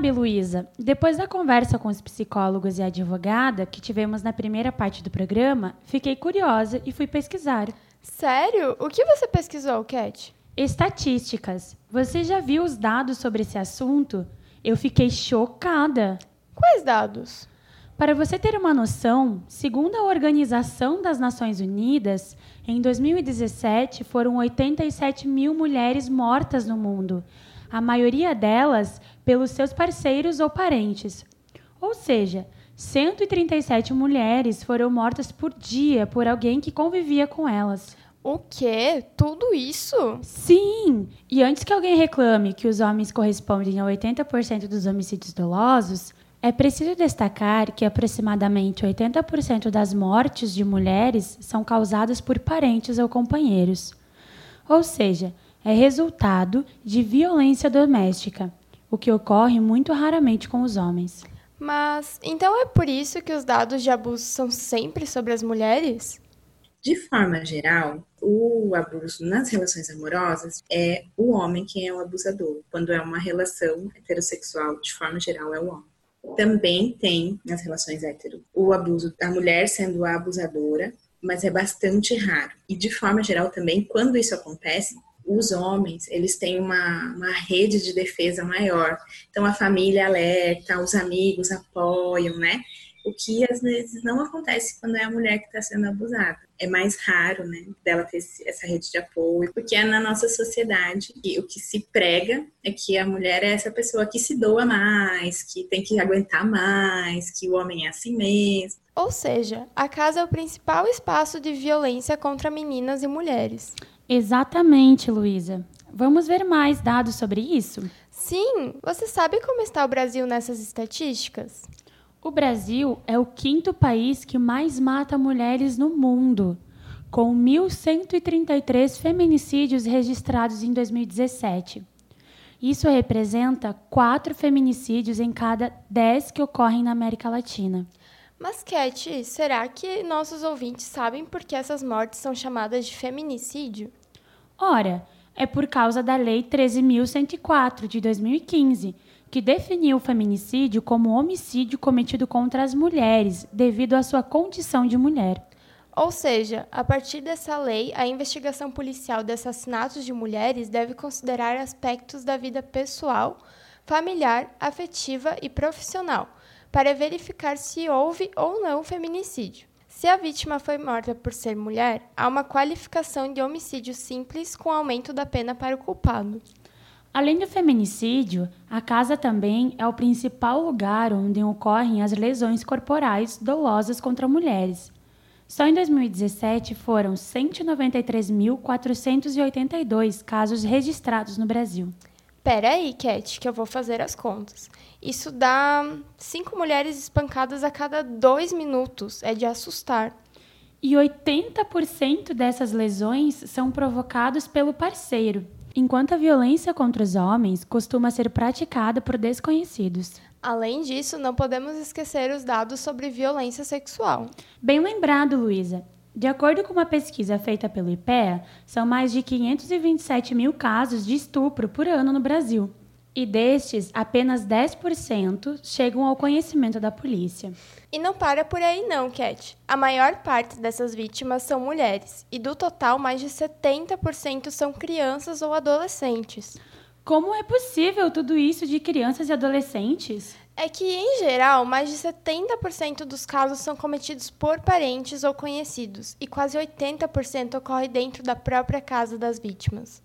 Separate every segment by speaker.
Speaker 1: Sabe, Luísa, depois da conversa com os psicólogos e a advogada que tivemos na primeira parte do programa, fiquei curiosa e fui pesquisar.
Speaker 2: Sério? O que você pesquisou, Cat?
Speaker 1: Estatísticas. Você já viu os dados sobre esse assunto? Eu fiquei chocada.
Speaker 2: Quais dados?
Speaker 1: Para você ter uma noção, segundo a Organização das Nações Unidas, em 2017 foram 87 mil mulheres mortas no mundo, a maioria delas pelos seus parceiros ou parentes. Ou seja, 137 mulheres foram mortas por dia por alguém que convivia com elas.
Speaker 2: O quê? Tudo isso?
Speaker 1: Sim! E antes que alguém reclame que os homens correspondem a 80% dos homicídios dolosos, é preciso destacar que aproximadamente 80% das mortes de mulheres são causadas por parentes ou companheiros. Ou seja, é resultado de violência doméstica, o que ocorre muito raramente com os homens.
Speaker 2: Mas então é por isso que os dados de abuso são sempre sobre as mulheres?
Speaker 3: De forma geral, o abuso nas relações amorosas é o homem quem é o abusador. Quando é uma relação heterossexual, de forma geral, é o homem. Também tem nas relações hétero o abuso da mulher sendo a abusadora, mas é bastante raro. E de forma geral também, quando isso acontece, os homens, eles têm uma, uma rede de defesa maior. Então a família alerta, os amigos apoiam, né? O que às vezes não acontece quando é a mulher que está sendo abusada. É mais raro, né, dela ter essa rede de apoio, porque é na nossa sociedade que o que se prega é que a mulher é essa pessoa que se doa mais, que tem que aguentar mais, que o homem é assim mesmo.
Speaker 2: Ou seja, a casa é o principal espaço de violência contra meninas e mulheres.
Speaker 1: Exatamente, Luísa. Vamos ver mais dados sobre isso?
Speaker 2: Sim, você sabe como está o Brasil nessas estatísticas?
Speaker 1: O Brasil é o quinto país que mais mata mulheres no mundo, com 1.133 feminicídios registrados em 2017. Isso representa quatro feminicídios em cada dez que ocorrem na América Latina.
Speaker 2: Mas, Cat, será que nossos ouvintes sabem por que essas mortes são chamadas de feminicídio?
Speaker 1: Ora, é por causa da Lei 13.104 de 2015 que definiu o feminicídio como homicídio cometido contra as mulheres devido à sua condição de mulher.
Speaker 2: Ou seja, a partir dessa lei, a investigação policial de assassinatos de mulheres deve considerar aspectos da vida pessoal, familiar, afetiva e profissional, para verificar se houve ou não feminicídio. Se a vítima foi morta por ser mulher, há uma qualificação de homicídio simples com aumento da pena para o culpado.
Speaker 1: Além do feminicídio, a casa também é o principal lugar onde ocorrem as lesões corporais dolosas contra mulheres. Só em 2017 foram 193.482 casos registrados no Brasil.
Speaker 2: Pera aí, Cat, que eu vou fazer as contas. Isso dá cinco mulheres espancadas a cada dois minutos. É de assustar.
Speaker 1: E 80% dessas lesões são provocadas pelo parceiro, enquanto a violência contra os homens costuma ser praticada por desconhecidos.
Speaker 2: Além disso, não podemos esquecer os dados sobre violência sexual.
Speaker 1: Bem lembrado, Luísa. De acordo com uma pesquisa feita pelo IPEA, são mais de 527 mil casos de estupro por ano no Brasil. E destes, apenas 10% chegam ao conhecimento da polícia.
Speaker 2: E não para por aí não, Cat. A maior parte dessas vítimas são mulheres, e do total, mais de 70% são crianças ou adolescentes.
Speaker 1: Como é possível tudo isso de crianças e adolescentes?
Speaker 2: É que, em geral, mais de 70% dos casos são cometidos por parentes ou conhecidos, e quase 80% ocorre dentro da própria casa das vítimas.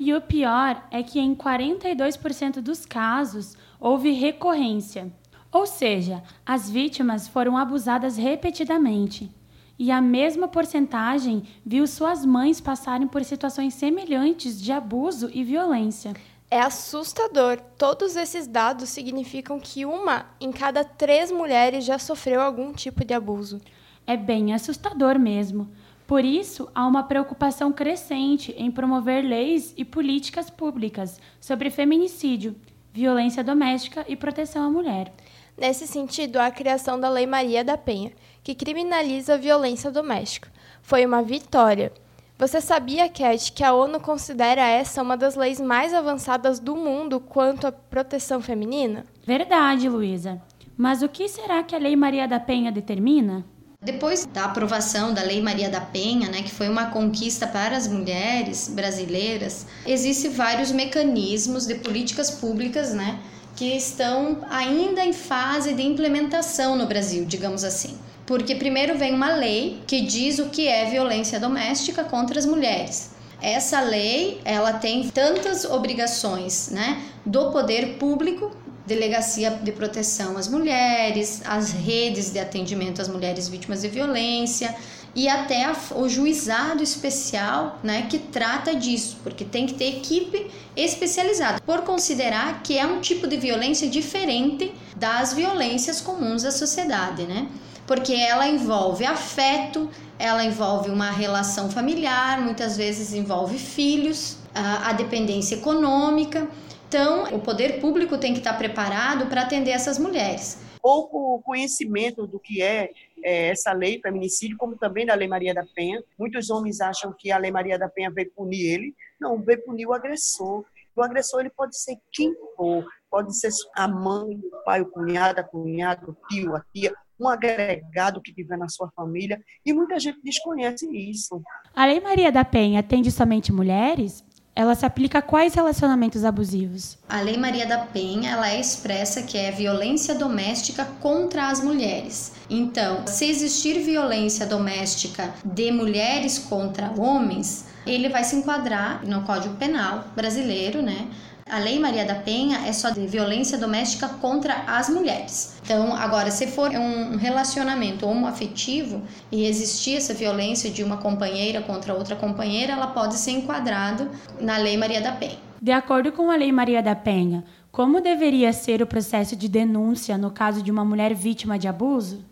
Speaker 1: E o pior é que em 42% dos casos houve recorrência, ou seja, as vítimas foram abusadas repetidamente. E a mesma porcentagem viu suas mães passarem por situações semelhantes de abuso e violência.
Speaker 2: É assustador. Todos esses dados significam que uma em cada três mulheres já sofreu algum tipo de abuso.
Speaker 1: É bem assustador mesmo. Por isso, há uma preocupação crescente em promover leis e políticas públicas sobre feminicídio, violência doméstica e proteção à mulher.
Speaker 2: Nesse sentido, a criação da Lei Maria da Penha, que criminaliza a violência doméstica, foi uma vitória. Você sabia, Cat, que a ONU considera essa uma das leis mais avançadas do mundo quanto à proteção feminina?
Speaker 1: Verdade, Luísa. Mas o que será que a Lei Maria da Penha determina?
Speaker 4: Depois da aprovação da Lei Maria da Penha, né, que foi uma conquista para as mulheres brasileiras, existem vários mecanismos de políticas públicas, né, que estão ainda em fase de implementação no Brasil, digamos assim. Porque primeiro vem uma lei que diz o que é violência doméstica contra as mulheres. Essa lei, ela tem tantas obrigações, né, do poder público, delegacia de proteção às mulheres, as redes de atendimento às mulheres vítimas de violência, e até a, o juizado especial, né, que trata disso, porque tem que ter equipe especializada, por considerar que é um tipo de violência diferente das violências comuns da sociedade, né? Porque ela envolve afeto, ela envolve uma relação familiar, muitas vezes envolve filhos, a, dependência econômica. Então, o poder público tem que estar preparado para atender essas mulheres
Speaker 5: pouco conhecimento do que é, é, essa lei feminicídio, como também da Lei Maria da Penha. Muitos homens acham que a Lei Maria da Penha veio punir ele. Não, veio punir o agressor. O agressor ele pode ser quem for, pode ser a mãe, o pai, o cunhado, a cunhada, o tio, a tia, um agregado que tiver na sua família, e muita gente desconhece isso.
Speaker 1: A Lei Maria da Penha atende somente mulheres? ela se aplica a quais relacionamentos abusivos?
Speaker 4: A Lei Maria da Penha, ela é expressa que é violência doméstica contra as mulheres. Então, se existir violência doméstica de mulheres contra homens, ele vai se enquadrar no Código Penal brasileiro, né? A Lei Maria da Penha é só de violência doméstica contra as mulheres. Então, agora, se for um relacionamento homoafetivo e existir essa violência de uma companheira contra outra companheira, ela pode ser enquadrada na Lei Maria da Penha.
Speaker 1: De acordo com a Lei Maria da Penha, como deveria ser o processo de denúncia no caso de uma mulher vítima de abuso?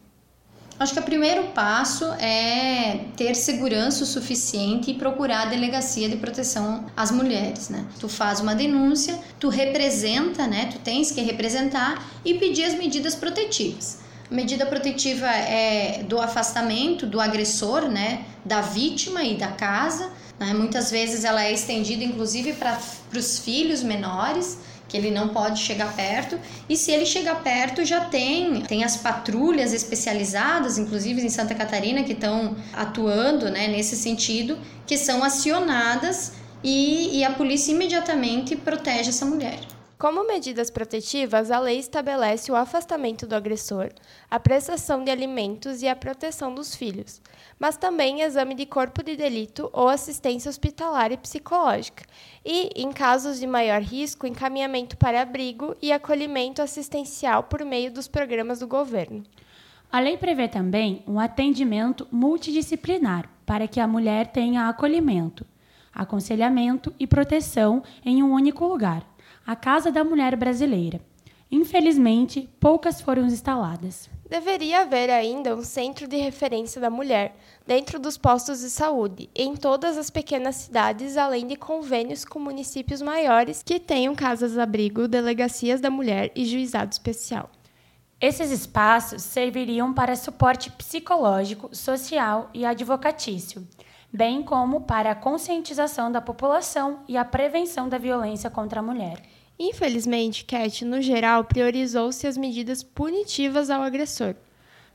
Speaker 4: Acho que o primeiro passo é ter segurança o suficiente e procurar a delegacia de proteção às mulheres, né? Tu faz uma denúncia, tu representa, né? Tu tens que representar e pedir as medidas protetivas. A medida protetiva é do afastamento do agressor, né? Da vítima e da casa. Né? Muitas vezes ela é estendida, inclusive, para os filhos menores ele não pode chegar perto. E se ele chegar perto, já tem tem as patrulhas especializadas, inclusive em Santa Catarina, que estão atuando, né, nesse sentido, que são acionadas e, e a polícia imediatamente protege essa mulher.
Speaker 2: Como medidas protetivas, a lei estabelece o afastamento do agressor, a prestação de alimentos e a proteção dos filhos, mas também exame de corpo de delito ou assistência hospitalar e psicológica, e, em casos de maior risco, encaminhamento para abrigo e acolhimento assistencial por meio dos programas do governo.
Speaker 1: A lei prevê também um atendimento multidisciplinar para que a mulher tenha acolhimento, aconselhamento e proteção em um único lugar a Casa da Mulher Brasileira. Infelizmente, poucas foram instaladas.
Speaker 2: Deveria haver ainda um centro de referência da mulher dentro dos postos de saúde, em todas as pequenas cidades, além de convênios com municípios maiores que tenham casas-abrigo, delegacias da mulher e juizado especial.
Speaker 1: Esses espaços serviriam para suporte psicológico, social e advocatício, bem como para a conscientização da população e a prevenção da violência contra a mulher.
Speaker 2: Infelizmente, Cat, no geral, priorizou-se as medidas punitivas ao agressor.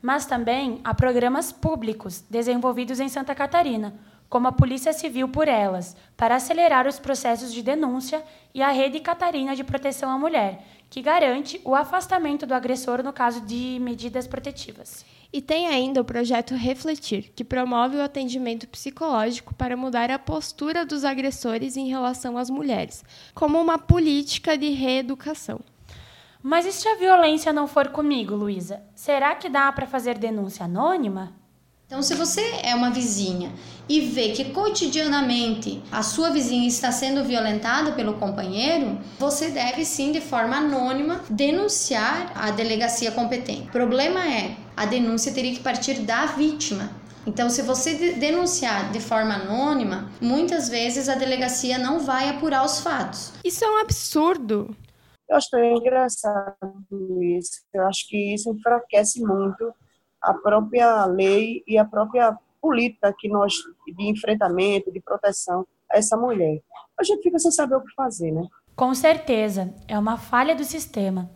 Speaker 1: Mas também há programas públicos desenvolvidos em Santa Catarina, como a Polícia Civil por Elas, para acelerar os processos de denúncia, e a Rede Catarina de Proteção à Mulher, que garante o afastamento do agressor no caso de medidas protetivas.
Speaker 2: E tem ainda o projeto Refletir, que promove o atendimento psicológico para mudar a postura dos agressores em relação às mulheres, como uma política de reeducação.
Speaker 1: Mas e se a violência não for comigo, Luísa? Será que dá para fazer denúncia anônima?
Speaker 4: Então, se você é uma vizinha e vê que cotidianamente a sua vizinha está sendo violentada pelo companheiro, você deve sim, de forma anônima, denunciar a delegacia competente. O problema é, a denúncia teria que partir da vítima. Então, se você denunciar de forma anônima, muitas vezes a delegacia não vai apurar os fatos.
Speaker 2: Isso é um absurdo.
Speaker 5: Eu acho engraçado isso. Eu acho que isso enfraquece muito a própria lei e a própria política que nós de enfrentamento, de proteção a essa mulher. A gente fica sem saber o que fazer, né?
Speaker 1: Com certeza, é uma falha do sistema.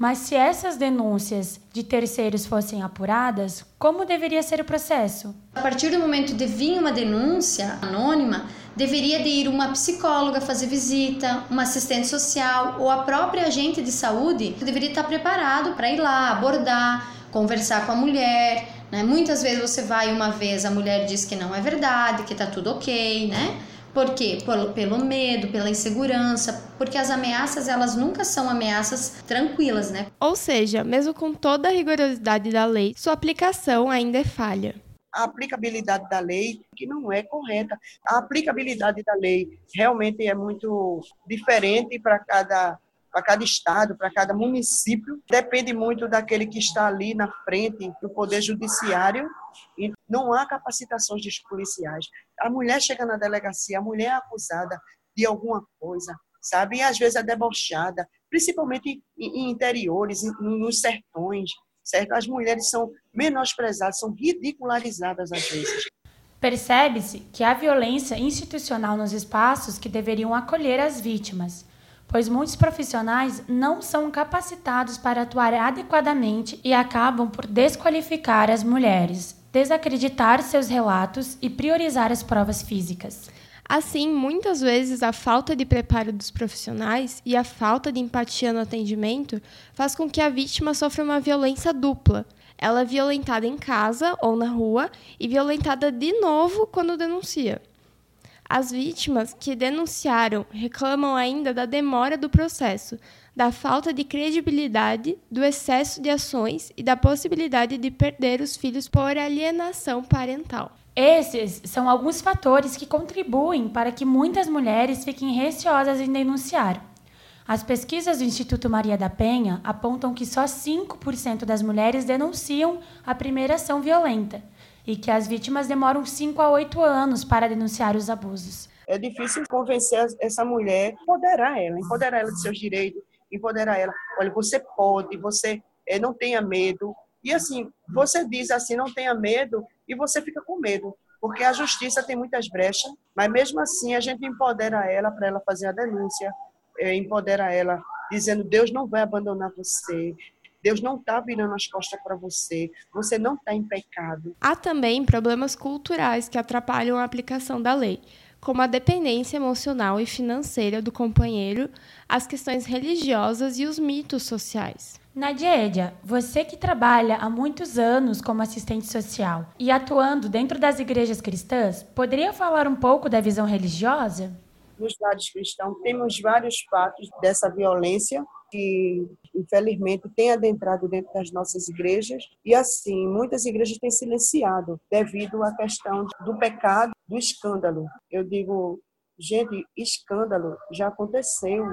Speaker 1: Mas se essas denúncias de terceiros fossem apuradas, como deveria ser o processo?
Speaker 4: A partir do momento de vir uma denúncia anônima, deveria de ir uma psicóloga fazer visita, uma assistente social ou a própria agente de saúde deveria estar preparado para ir lá abordar, conversar com a mulher. Né? Muitas vezes você vai uma vez, a mulher diz que não é verdade, que está tudo ok, né? Por quê? Pelo, pelo medo, pela insegurança, porque as ameaças elas nunca são ameaças tranquilas, né?
Speaker 2: Ou seja, mesmo com toda a rigorosidade da lei, sua aplicação ainda é falha.
Speaker 5: A aplicabilidade da lei que não é correta. A aplicabilidade da lei realmente é muito diferente para cada para cada estado, para cada município. Depende muito daquele que está ali na frente do Poder Judiciário e não há capacitações dos policiais. A mulher chega na delegacia, a mulher é acusada de alguma coisa, sabe? E às vezes é debochada, principalmente em interiores, nos sertões, certo? As mulheres são menosprezadas, são ridicularizadas às vezes.
Speaker 1: Percebe-se que há violência institucional nos espaços que deveriam acolher as vítimas pois muitos profissionais não são capacitados para atuar adequadamente e acabam por desqualificar as mulheres, desacreditar seus relatos e priorizar as provas físicas.
Speaker 2: Assim, muitas vezes a falta de preparo dos profissionais e a falta de empatia no atendimento faz com que a vítima sofra uma violência dupla. Ela é violentada em casa ou na rua e violentada de novo quando denuncia. As vítimas que denunciaram reclamam ainda da demora do processo, da falta de credibilidade, do excesso de ações e da possibilidade de perder os filhos por alienação parental.
Speaker 1: Esses são alguns fatores que contribuem para que muitas mulheres fiquem receosas em denunciar. As pesquisas do Instituto Maria da Penha apontam que só 5% das mulheres denunciam a primeira ação violenta e que as vítimas demoram 5 a 8 anos para denunciar os abusos.
Speaker 5: É difícil convencer essa mulher, empoderar ela, empoderar ela de seus direitos, empoderar ela. Olha, você pode, você é, não tenha medo. E assim, você diz assim, não tenha medo, e você fica com medo, porque a justiça tem muitas brechas, mas mesmo assim a gente empodera ela para ela fazer a denúncia, é, empodera ela dizendo Deus não vai abandonar você, Deus não está virando as costas para você. Você não está em pecado.
Speaker 2: Há também problemas culturais que atrapalham a aplicação da lei, como a dependência emocional e financeira do companheiro, as questões religiosas e os mitos sociais.
Speaker 1: Nadiedia, você que trabalha há muitos anos como assistente social e atuando dentro das igrejas cristãs, poderia falar um pouco da visão religiosa?
Speaker 5: Nos lados cristãos, temos vários fatos dessa violência que infelizmente tem adentrado dentro das nossas igrejas e assim muitas igrejas têm silenciado devido à questão do pecado, do escândalo. Eu digo, gente, escândalo já aconteceu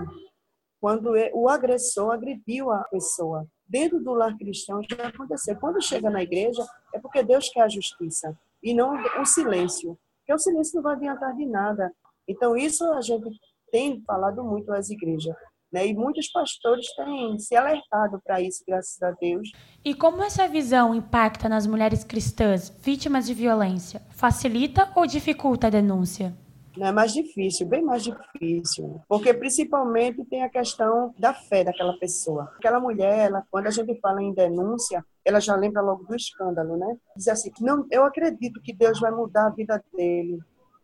Speaker 5: quando o agressor agrediu a pessoa. Dentro do lar cristão já aconteceu. Quando chega na igreja é porque Deus quer a justiça e não o silêncio. Porque o silêncio não vai adiantar de nada. Então isso a gente tem falado muito às igrejas. Né? E muitos pastores têm se alertado para isso, graças a Deus.
Speaker 1: E como essa visão impacta nas mulheres cristãs vítimas de violência? Facilita ou dificulta a denúncia?
Speaker 5: é mais difícil, bem mais difícil, porque principalmente tem a questão da fé daquela pessoa. Aquela mulher, ela, quando a gente fala em denúncia, ela já lembra logo do escândalo, né? Diz assim, não, eu acredito que Deus vai mudar a vida dele.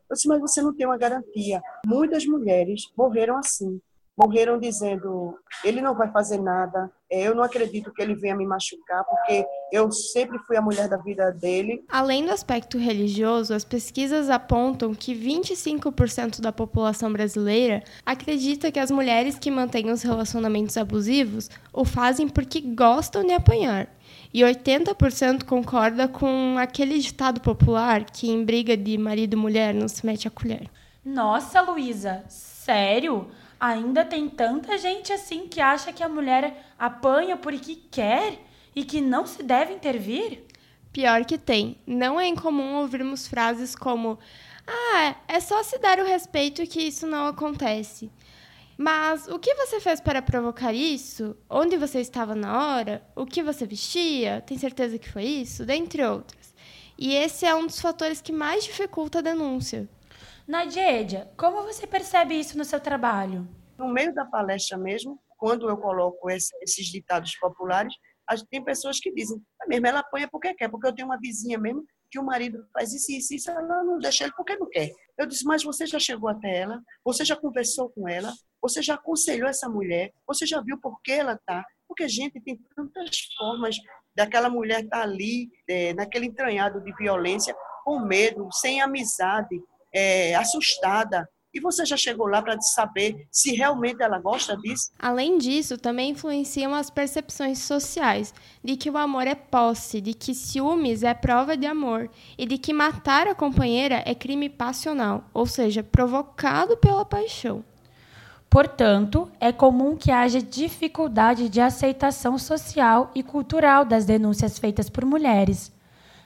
Speaker 5: Eu disse, mas você não tem uma garantia. Muitas mulheres morreram assim, morreram dizendo: ele não vai fazer nada, é, eu não acredito que ele venha me machucar, porque eu sempre fui a mulher da vida dele.
Speaker 2: Além do aspecto religioso, as pesquisas apontam que 25% da população brasileira acredita que as mulheres que mantêm os relacionamentos abusivos o fazem porque gostam de apanhar. E 80% concorda com aquele ditado popular que em briga de marido e mulher não se mete a colher.
Speaker 1: Nossa, Luísa, sério? Ainda tem tanta gente assim que acha que a mulher apanha porque quer e que não se deve intervir?
Speaker 2: Pior que tem. Não é incomum ouvirmos frases como: Ah, é só se dar o respeito que isso não acontece. Mas o que você fez para provocar isso? Onde você estava na hora? O que você vestia? Tem certeza que foi isso? Dentre outras. E esse é um dos fatores que mais dificulta a denúncia.
Speaker 1: Nadiedia, como você percebe isso no seu trabalho?
Speaker 5: No meio da palestra mesmo, quando eu coloco esses ditados populares, tem pessoas que dizem, é mesmo, ela apanha porque quer, porque eu tenho uma vizinha mesmo que o marido faz isso e isso, isso, ela não deixa ele porque não quer. Eu disse, mas você já chegou até ela? Você já conversou com ela? Você já aconselhou essa mulher? Você já viu por que ela está? Porque, gente, tem tantas formas daquela mulher estar tá ali, é, naquele entranhado de violência, com medo, sem amizade, é, assustada. E você já chegou lá para saber se realmente ela gosta disso?
Speaker 2: Além disso, também influenciam as percepções sociais de que o amor é posse, de que ciúmes é prova de amor e de que matar a companheira é crime passional, ou seja, provocado pela paixão.
Speaker 1: Portanto, é comum que haja dificuldade de aceitação social e cultural das denúncias feitas por mulheres,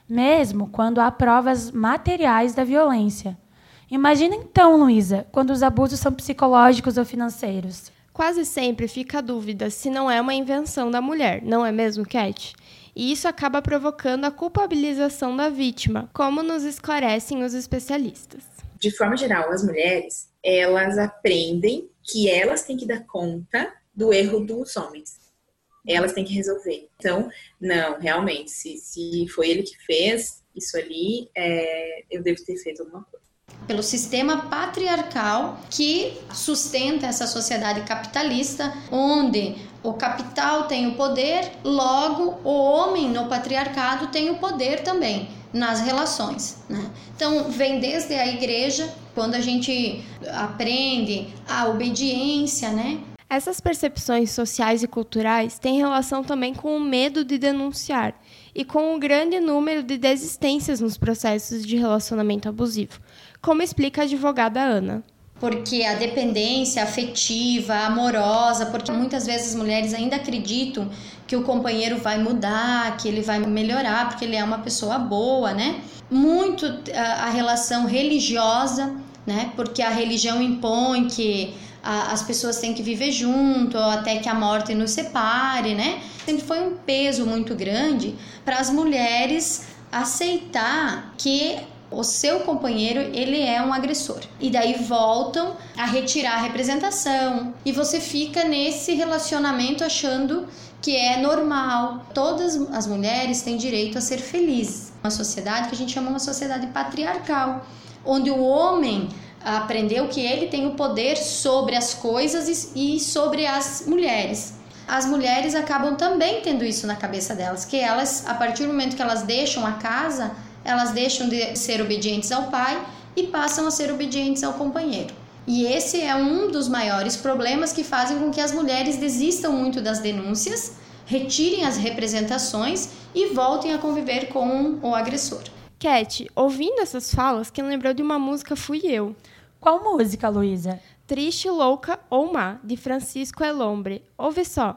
Speaker 1: mesmo quando há provas materiais da violência. Imagina então, Luísa, quando os abusos são psicológicos ou financeiros.
Speaker 2: Quase sempre fica a dúvida se não é uma invenção da mulher, não é mesmo, Cat? E isso acaba provocando a culpabilização da vítima, como nos esclarecem os especialistas.
Speaker 3: De forma geral, as mulheres, elas aprendem que elas têm que dar conta do erro dos homens. Elas têm que resolver. Então, não, realmente, se, se foi ele que fez isso ali, é, eu devo ter feito alguma coisa
Speaker 4: pelo sistema patriarcal que sustenta essa sociedade capitalista, onde o capital tem o poder, logo o homem no patriarcado tem o poder também nas relações. Né? Então, vem desde a igreja, quando a gente aprende a obediência, né?
Speaker 2: Essas percepções sociais e culturais têm relação também com o medo de denunciar e com o grande número de desistências nos processos de relacionamento abusivo, como explica a advogada Ana
Speaker 4: porque a dependência afetiva, amorosa, porque muitas vezes as mulheres ainda acreditam que o companheiro vai mudar, que ele vai melhorar, porque ele é uma pessoa boa, né? Muito a, a relação religiosa, né? Porque a religião impõe que as pessoas têm que viver junto, até que a morte nos separe, né? Sempre foi um peso muito grande para as mulheres aceitar que o seu companheiro ele é um agressor. E daí voltam a retirar a representação e você fica nesse relacionamento achando que é normal. Todas as mulheres têm direito a ser felizes. Uma sociedade que a gente chama uma sociedade patriarcal, onde o homem aprendeu que ele tem o poder sobre as coisas e sobre as mulheres. As mulheres acabam também tendo isso na cabeça delas, que elas, a partir do momento que elas deixam a casa, elas deixam de ser obedientes ao pai e passam a ser obedientes ao companheiro. E esse é um dos maiores problemas que fazem com que as mulheres desistam muito das denúncias, retirem as representações e voltem a conviver com o agressor.
Speaker 2: Cat, ouvindo essas falas, quem lembrou de uma música fui eu.
Speaker 1: Qual música, Luísa?
Speaker 2: Triste, Louca ou Má, de Francisco Elombre. Ouve
Speaker 6: só.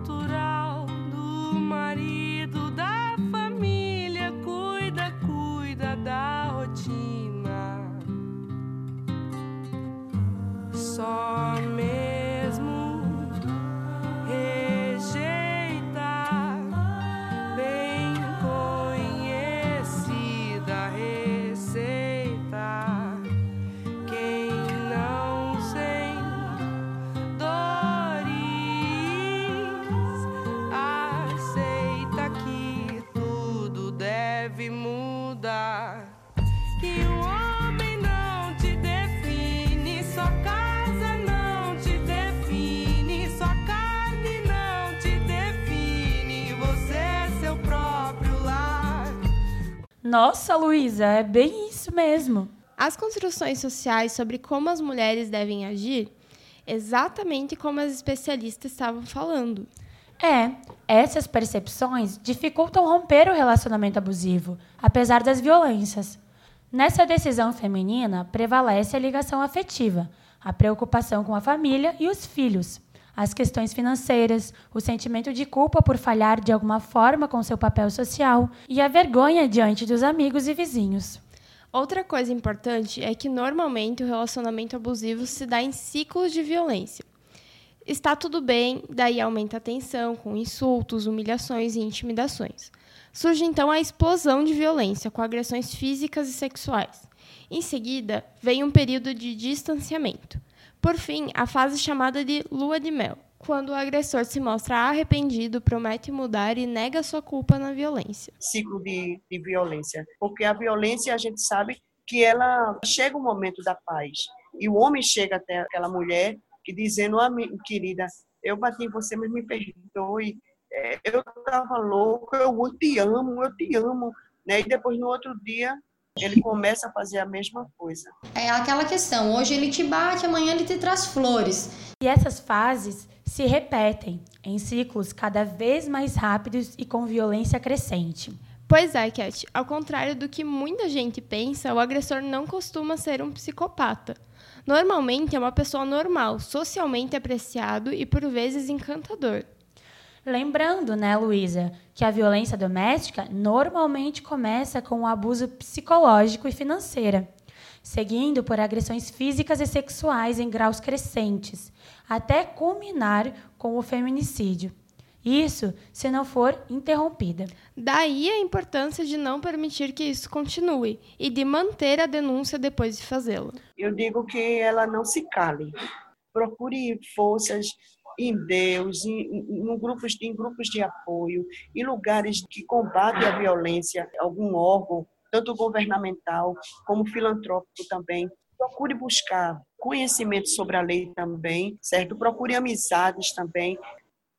Speaker 1: Nossa, Luísa, é bem isso mesmo.
Speaker 2: As construções sociais sobre como as mulheres devem agir, exatamente como as especialistas estavam falando.
Speaker 1: É, essas percepções dificultam romper o relacionamento abusivo, apesar das violências. Nessa decisão feminina, prevalece a ligação afetiva, a preocupação com a família e os filhos. As questões financeiras, o sentimento de culpa por falhar de alguma forma com seu papel social e a vergonha diante dos amigos e vizinhos.
Speaker 2: Outra coisa importante é que normalmente o relacionamento abusivo se dá em ciclos de violência. Está tudo bem, daí aumenta a tensão com insultos, humilhações e intimidações. Surge então a explosão de violência com agressões físicas e sexuais. Em seguida, vem um período de distanciamento. Por fim, a fase chamada de lua de mel, quando o agressor se mostra arrependido, promete mudar e nega sua culpa na violência.
Speaker 5: Ciclo de, de violência. Porque a violência, a gente sabe que ela chega o momento da paz. E o homem chega até aquela mulher e dizendo, ah, querida, eu bati em você, mas me perdoe. É, eu estava louco, eu te amo, eu te amo. Né? E depois, no outro dia, ele começa a fazer a mesma coisa.
Speaker 4: É aquela questão, hoje ele te bate, amanhã ele te traz flores.
Speaker 1: E essas fases se repetem em ciclos cada vez mais rápidos e com violência crescente.
Speaker 2: Pois é, Cat. Ao contrário do que muita gente pensa, o agressor não costuma ser um psicopata. Normalmente é uma pessoa normal, socialmente apreciado e por vezes encantador.
Speaker 1: Lembrando, né, Luísa, que a violência doméstica normalmente começa com o abuso psicológico e financeiro, seguindo por agressões físicas e sexuais em graus crescentes, até culminar com o feminicídio. Isso se não for interrompida.
Speaker 2: Daí a importância de não permitir que isso continue e de manter a denúncia depois de fazê-lo.
Speaker 5: Eu digo que ela não se cale. Procure forças em Deus, em, em, grupos, em grupos de apoio, em lugares que combatem a violência, algum órgão, tanto governamental como filantrópico também. Procure buscar conhecimento sobre a lei também, certo? Procure amizades também.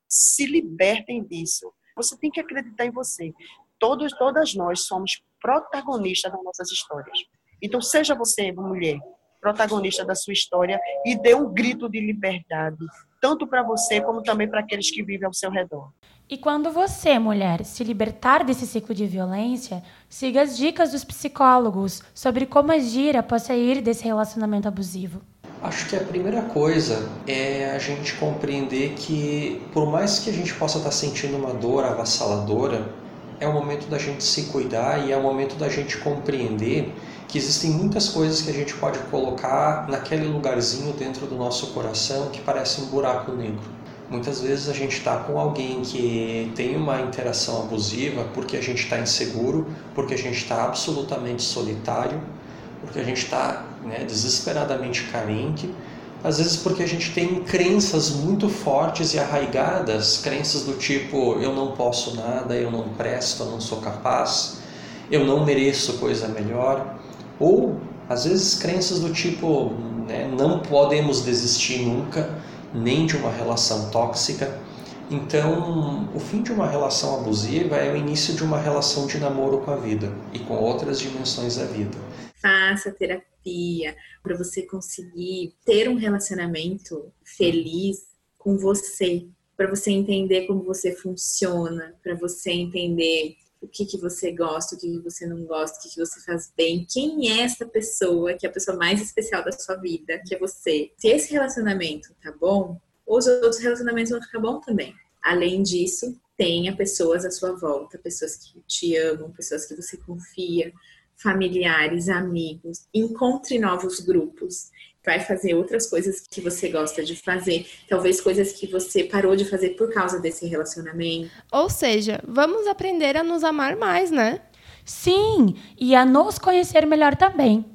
Speaker 5: Se libertem disso. Você tem que acreditar em você. Todos, todas nós somos protagonistas das nossas histórias. Então, seja você, mulher, protagonista da sua história e dê um grito de liberdade, tanto para você como também para aqueles que vivem ao seu redor.
Speaker 1: E quando você, mulher, se libertar desse ciclo de violência, siga as dicas dos psicólogos sobre como agir após sair desse relacionamento abusivo.
Speaker 7: Acho que a primeira coisa é a gente compreender que, por mais que a gente possa estar sentindo uma dor avassaladora, é o momento da gente se cuidar e é o momento da gente compreender que existem muitas coisas que a gente pode colocar naquele lugarzinho dentro do nosso coração que parece um buraco negro. Muitas vezes a gente está com alguém que tem uma interação abusiva porque a gente está inseguro, porque a gente está absolutamente solitário, porque a gente está né, desesperadamente carente, às vezes porque a gente tem crenças muito fortes e arraigadas, crenças do tipo eu não posso nada, eu não presto, eu não sou capaz, eu não mereço coisa melhor. Ou, às vezes, crenças do tipo: né, não podemos desistir nunca, nem de uma relação tóxica. Então, o fim de uma relação abusiva é o início de uma relação de namoro com a vida e com outras dimensões da vida.
Speaker 3: Faça terapia para você conseguir ter um relacionamento feliz com você, para você entender como você funciona, para você entender o que, que você gosta, o que, que você não gosta, o que, que você faz bem, quem é essa pessoa que é a pessoa mais especial da sua vida, que é você. Se esse relacionamento tá bom, os outros relacionamentos vão ficar bom também. Além disso, tenha pessoas à sua volta, pessoas que te amam, pessoas que você confia, familiares, amigos. Encontre novos grupos vai fazer outras coisas que você gosta de fazer, talvez coisas que você parou de fazer por causa desse relacionamento.
Speaker 2: Ou seja, vamos aprender a nos amar mais, né?
Speaker 1: Sim, e a nos conhecer melhor também.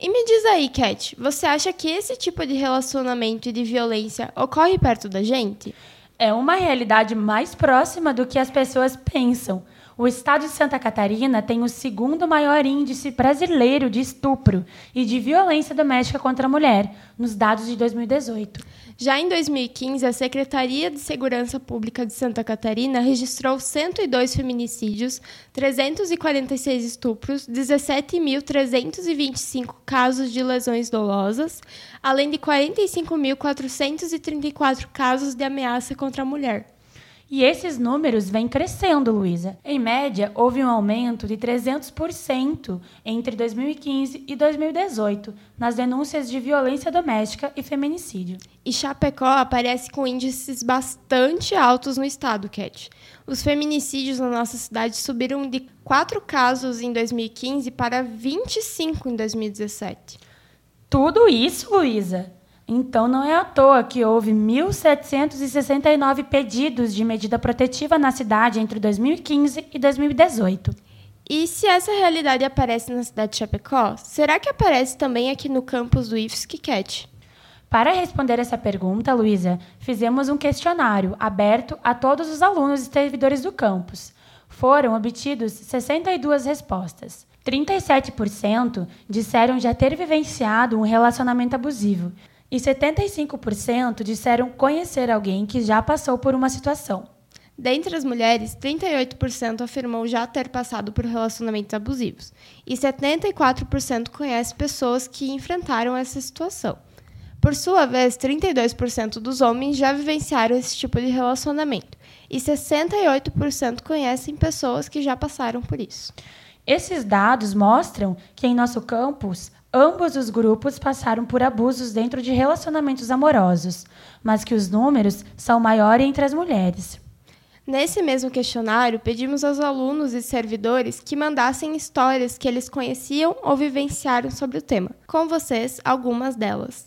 Speaker 2: E me diz aí, Cat, você acha que esse tipo de relacionamento e de violência ocorre perto da gente?
Speaker 1: É uma realidade mais próxima do que as pessoas pensam. O estado de Santa Catarina tem o segundo maior índice brasileiro de estupro e de violência doméstica contra a mulher, nos dados de 2018.
Speaker 2: Já em 2015, a Secretaria de Segurança Pública de Santa Catarina registrou 102 feminicídios, 346 estupros, 17.325 casos de lesões dolosas, além de 45.434 casos de ameaça contra a mulher.
Speaker 1: E esses números vêm crescendo, Luísa. Em média, houve um aumento de 300% entre 2015 e 2018 nas denúncias de violência doméstica e feminicídio.
Speaker 2: E Chapecó aparece com índices bastante altos no estado, Cat. Os feminicídios na nossa cidade subiram de 4 casos em 2015 para 25 em 2017.
Speaker 1: Tudo isso, Luísa? Então não é à toa que houve 1.769 pedidos de medida protetiva na cidade entre 2015 e 2018.
Speaker 2: E se essa realidade aparece na cidade de Chapecó, será que aparece também aqui no campus do IFSC Cat?
Speaker 1: Para responder essa pergunta, Luísa, fizemos um questionário aberto a todos os alunos e servidores do campus. Foram obtidos 62 respostas. 37% disseram já ter vivenciado um relacionamento abusivo e 75% disseram conhecer alguém que já passou por uma situação.
Speaker 2: Dentre as mulheres, 38% afirmou já ter passado por relacionamentos abusivos e 74% conhece pessoas que enfrentaram essa situação. Por sua vez, 32% dos homens já vivenciaram esse tipo de relacionamento e 68% conhecem pessoas que já passaram por isso.
Speaker 1: Esses dados mostram que em nosso campus Ambos os grupos passaram por abusos dentro de relacionamentos amorosos, mas que os números são maiores entre as mulheres.
Speaker 2: Nesse mesmo questionário, pedimos aos alunos e servidores que mandassem histórias que eles conheciam ou vivenciaram sobre o tema. Com vocês, algumas delas.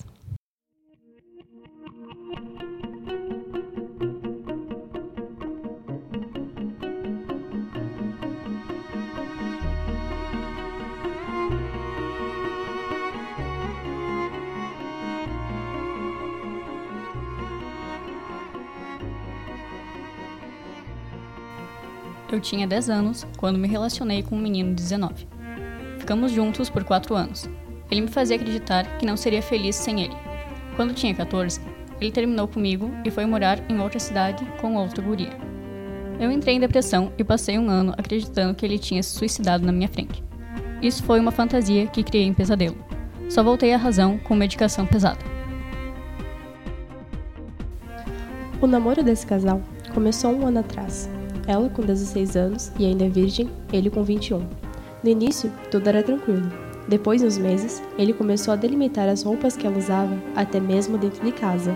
Speaker 8: Eu tinha 10 anos quando me relacionei com um menino de 19. Ficamos juntos por 4 anos. Ele me fazia acreditar que não seria feliz sem ele. Quando tinha 14, ele terminou comigo e foi morar em outra cidade com outra guria. Eu entrei em depressão e passei um ano acreditando que ele tinha se suicidado na minha frente. Isso foi uma fantasia que criei em pesadelo. Só voltei à razão com medicação pesada.
Speaker 9: O namoro desse casal começou um ano atrás, ela com 16 anos e ainda virgem, ele com 21. No início, tudo era tranquilo. Depois de uns meses, ele começou a delimitar as roupas que ela usava, até mesmo dentro de casa.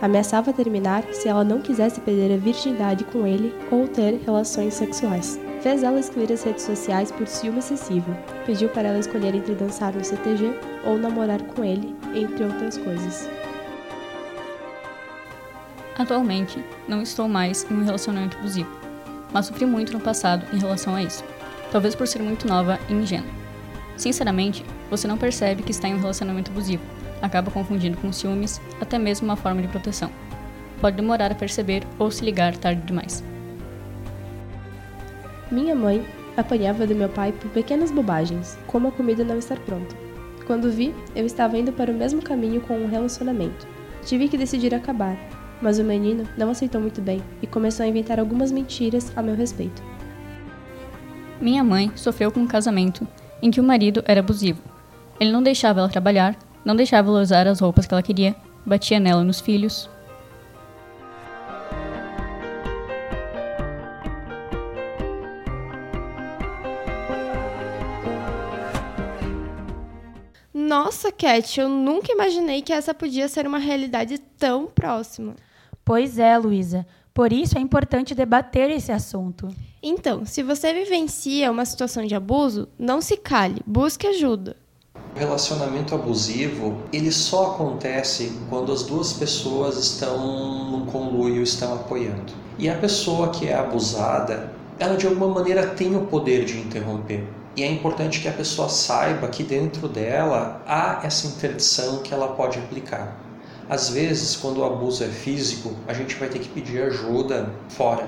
Speaker 9: Ameaçava terminar se ela não quisesse perder a virgindade com ele ou ter relações sexuais. Fez ela excluir as redes sociais por ciúme excessivo. Pediu para ela escolher entre dançar no CTG ou namorar com ele, entre outras coisas.
Speaker 8: Atualmente, não estou mais em um relacionamento abusivo mas sofri muito no passado em relação a isso, talvez por ser muito nova e ingênua. Sinceramente, você não percebe que está em um relacionamento abusivo, acaba confundindo com ciúmes, até mesmo uma forma de proteção. Pode demorar a perceber ou se ligar tarde demais.
Speaker 9: Minha mãe apanhava do meu pai por pequenas bobagens, como a comida não estar pronta. Quando vi, eu estava indo para o mesmo caminho com um relacionamento. Tive que decidir acabar, mas o menino não aceitou muito bem e começou a inventar algumas mentiras a meu respeito.
Speaker 8: Minha mãe sofreu com um casamento em que o marido era abusivo. Ele não deixava ela trabalhar, não deixava ela usar as roupas que ela queria, batia nela nos filhos.
Speaker 2: Nossa, Cat, eu nunca imaginei que essa podia ser uma realidade tão próxima.
Speaker 1: Pois é, Luísa. Por isso é importante debater esse assunto.
Speaker 2: Então, se você vivencia uma situação de abuso, não se cale, busque ajuda.
Speaker 7: O relacionamento abusivo, ele só acontece quando as duas pessoas estão num conluio, estão apoiando. E a pessoa que é abusada, ela de alguma maneira tem o poder de interromper. E é importante que a pessoa saiba que dentro dela há essa interdição que ela pode aplicar. Às vezes, quando o abuso é físico, a gente vai ter que pedir ajuda fora,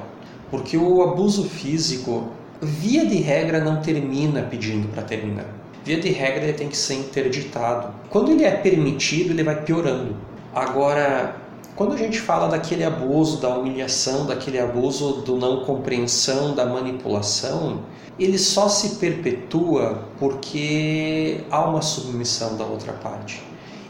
Speaker 7: porque o abuso físico, via de regra, não termina pedindo para terminar. Via de regra, ele tem que ser interditado. Quando ele é permitido, ele vai piorando. Agora, quando a gente fala daquele abuso, da humilhação, daquele abuso do não compreensão, da manipulação, ele só se perpetua porque há uma submissão da outra parte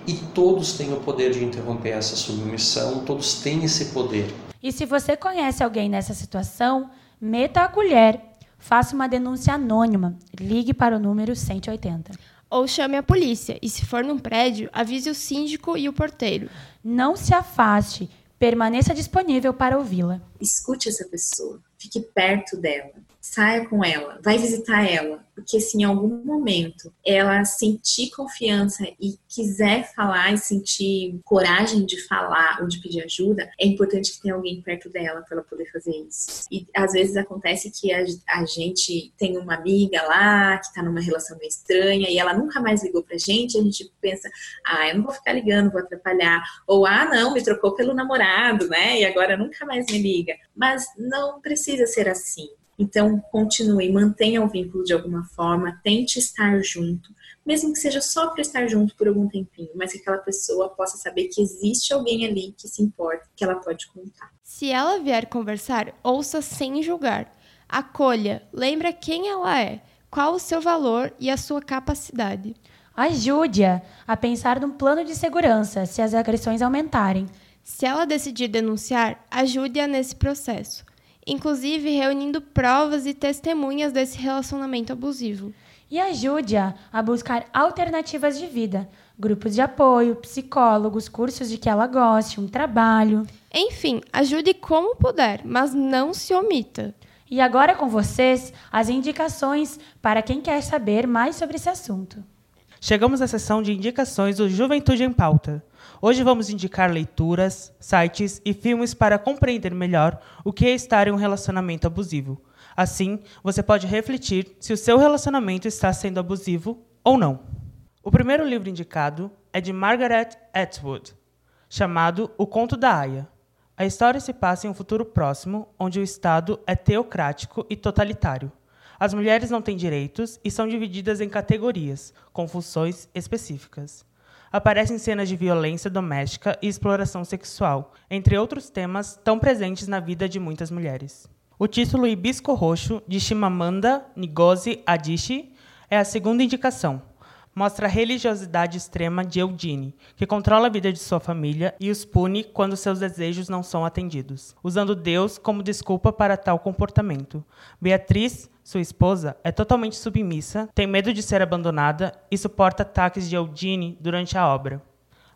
Speaker 7: e todos têm o poder de interromper essa submissão, todos têm esse poder.
Speaker 1: E se você conhece alguém nessa situação, meta a colher. Faça uma denúncia anônima. Ligue para o número 180.
Speaker 2: Ou chame a polícia. E se for num prédio, avise o síndico e o porteiro.
Speaker 1: Não se afaste. Permaneça disponível para ouvi-la.
Speaker 3: Escute essa pessoa. Fique perto dela saia com ela, vai visitar ela, porque se em algum momento ela sentir confiança e quiser falar e sentir coragem de falar ou de pedir ajuda, é importante que tenha alguém perto dela para ela poder fazer isso. E às vezes acontece que a, a gente tem uma amiga lá que está numa relação meio estranha e ela nunca mais ligou pra gente, a gente pensa, ah, eu não vou ficar ligando, vou atrapalhar, ou ah, não, me trocou pelo namorado, né? E agora nunca mais me liga. Mas não precisa ser assim. Então, continue, mantenha o vínculo de alguma forma, tente estar junto, mesmo que seja só para estar junto por algum tempinho, mas que aquela pessoa possa saber que existe alguém ali que se importa, que ela pode contar.
Speaker 2: Se ela vier conversar, ouça sem julgar. Acolha, lembra quem ela é, qual o seu valor e a sua capacidade.
Speaker 1: Ajude-a a pensar num plano de segurança se as agressões aumentarem.
Speaker 2: Se ela decidir denunciar, ajude-a nesse processo inclusive reunindo provas e testemunhas desse relacionamento abusivo.
Speaker 1: E ajude-a a buscar alternativas de vida, grupos de apoio, psicólogos, cursos de que ela goste, um trabalho.
Speaker 2: Enfim, ajude como puder, mas não se omita.
Speaker 1: E agora com vocês, as indicações para quem quer saber mais sobre esse assunto.
Speaker 10: Chegamos à sessão de indicações do Juventude em Pauta. Hoje vamos indicar leituras, sites e filmes para compreender melhor o que é estar em um relacionamento abusivo. Assim, você pode refletir se o seu relacionamento está sendo abusivo ou não. O primeiro livro indicado é de Margaret Atwood, chamado O Conto da Aya. A história se passa em um futuro próximo, onde o Estado é teocrático e totalitário. As mulheres não têm direitos e são divididas em categorias, com funções específicas aparecem cenas de violência doméstica e exploração sexual, entre outros temas tão presentes na vida de muitas mulheres. O título Hibisco Roxo, de Shimamanda Ngozi Adichie, é a segunda indicação. Mostra a religiosidade extrema de Eugene, que controla a vida de sua família e os pune quando seus desejos não são atendidos, usando Deus como desculpa para tal comportamento. Beatriz sua esposa é totalmente submissa, tem medo de ser abandonada e suporta ataques de Eudine durante a obra.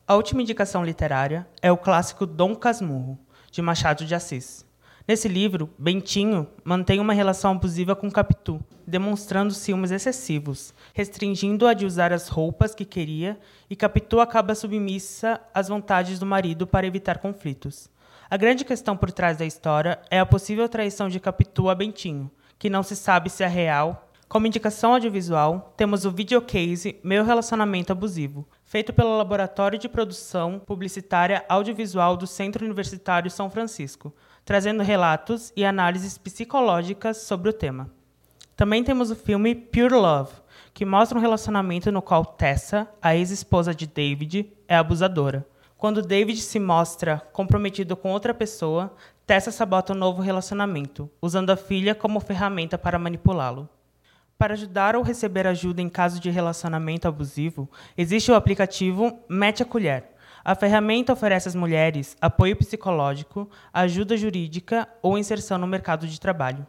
Speaker 10: A última indicação literária é o clássico Dom Casmurro, de Machado de Assis. Nesse livro, Bentinho mantém uma relação abusiva com Capitu, demonstrando ciúmes excessivos, restringindo-a de usar as roupas que queria, e Capitu acaba submissa às vontades do marido para evitar conflitos. A grande questão por trás da história é a possível traição de Capitu a Bentinho, que não se sabe se é real. Como indicação audiovisual, temos o videocase Meu Relacionamento Abusivo, feito pelo Laboratório de Produção Publicitária Audiovisual do Centro Universitário São Francisco, trazendo relatos e análises psicológicas sobre o tema. Também temos o filme Pure Love, que mostra um relacionamento no qual Tessa, a ex-esposa de David, é abusadora. Quando David se mostra comprometido com outra pessoa, Tessa sabota um novo relacionamento, usando a filha como ferramenta para manipulá-lo. Para ajudar ou receber ajuda em caso de relacionamento abusivo, existe o aplicativo Mete a Colher. A ferramenta oferece às mulheres apoio psicológico, ajuda jurídica ou inserção no mercado de trabalho.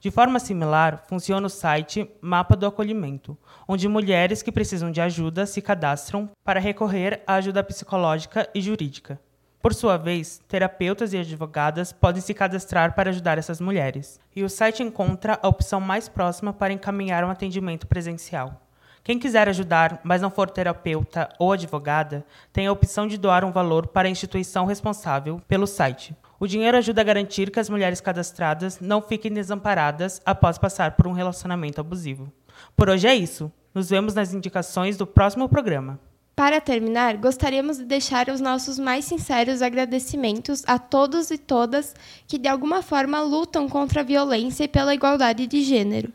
Speaker 10: De forma similar, funciona o site Mapa do Acolhimento, onde mulheres que precisam de ajuda se cadastram para recorrer à ajuda psicológica e jurídica. Por sua vez, terapeutas e advogadas podem se cadastrar para ajudar essas mulheres, e o site encontra a opção mais próxima para encaminhar um atendimento presencial. Quem quiser ajudar, mas não for terapeuta ou advogada, tem a opção de doar um valor para a instituição responsável pelo site. O dinheiro ajuda a garantir que as mulheres cadastradas não fiquem desamparadas após passar por um relacionamento abusivo. Por hoje é isso. Nos vemos nas indicações do próximo programa.
Speaker 2: Para terminar, gostaríamos de deixar os nossos mais sinceros agradecimentos a todos e todas que de alguma forma lutam contra a violência e pela igualdade de gênero.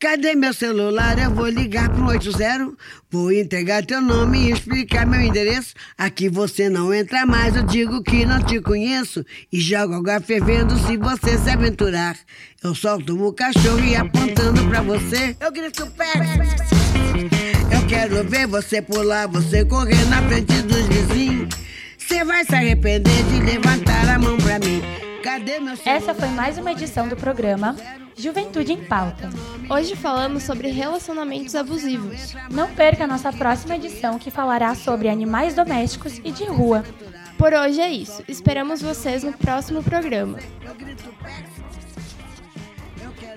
Speaker 11: Cadê meu celular? Eu vou ligar pro 80. Vou entregar teu nome e explicar meu endereço. Aqui você não entra mais, eu digo que não te conheço. E jogo água fervendo se você se aventurar. Eu solto o cachorro e apontando pra você. Eu grito perto. Eu quero ver você pular, você correr na frente dos vizinhos. Você vai se arrepender de levantar a mão pra mim. Cadê meu celular?
Speaker 1: Essa foi mais uma edição do programa Juventude em Pauta.
Speaker 2: Hoje falamos sobre relacionamentos abusivos.
Speaker 1: Não perca a nossa próxima edição que falará sobre animais domésticos e de rua.
Speaker 2: Por hoje é isso. Esperamos vocês no próximo programa.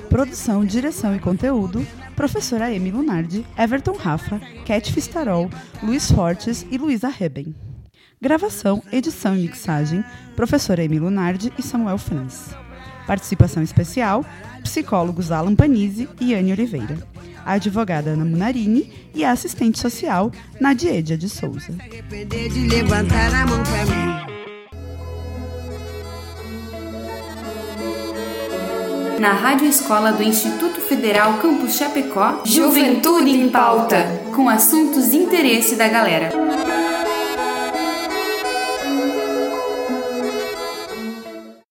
Speaker 12: Produção, direção e conteúdo: Professora Amy Lunardi, Everton Rafa, Cat Fistarol, Luiz Fortes e Luísa Reben. Gravação, edição e mixagem: Professora Amy Lunardi e Samuel Franz. Participação especial: psicólogos Alan Panizzi e Anne Oliveira. A advogada Ana Munarini e a assistente social Nadiedia de Souza.
Speaker 13: Na Rádio Escola do Instituto Federal Campus Chapecó, Juventude em Pauta, com assuntos de interesse da galera.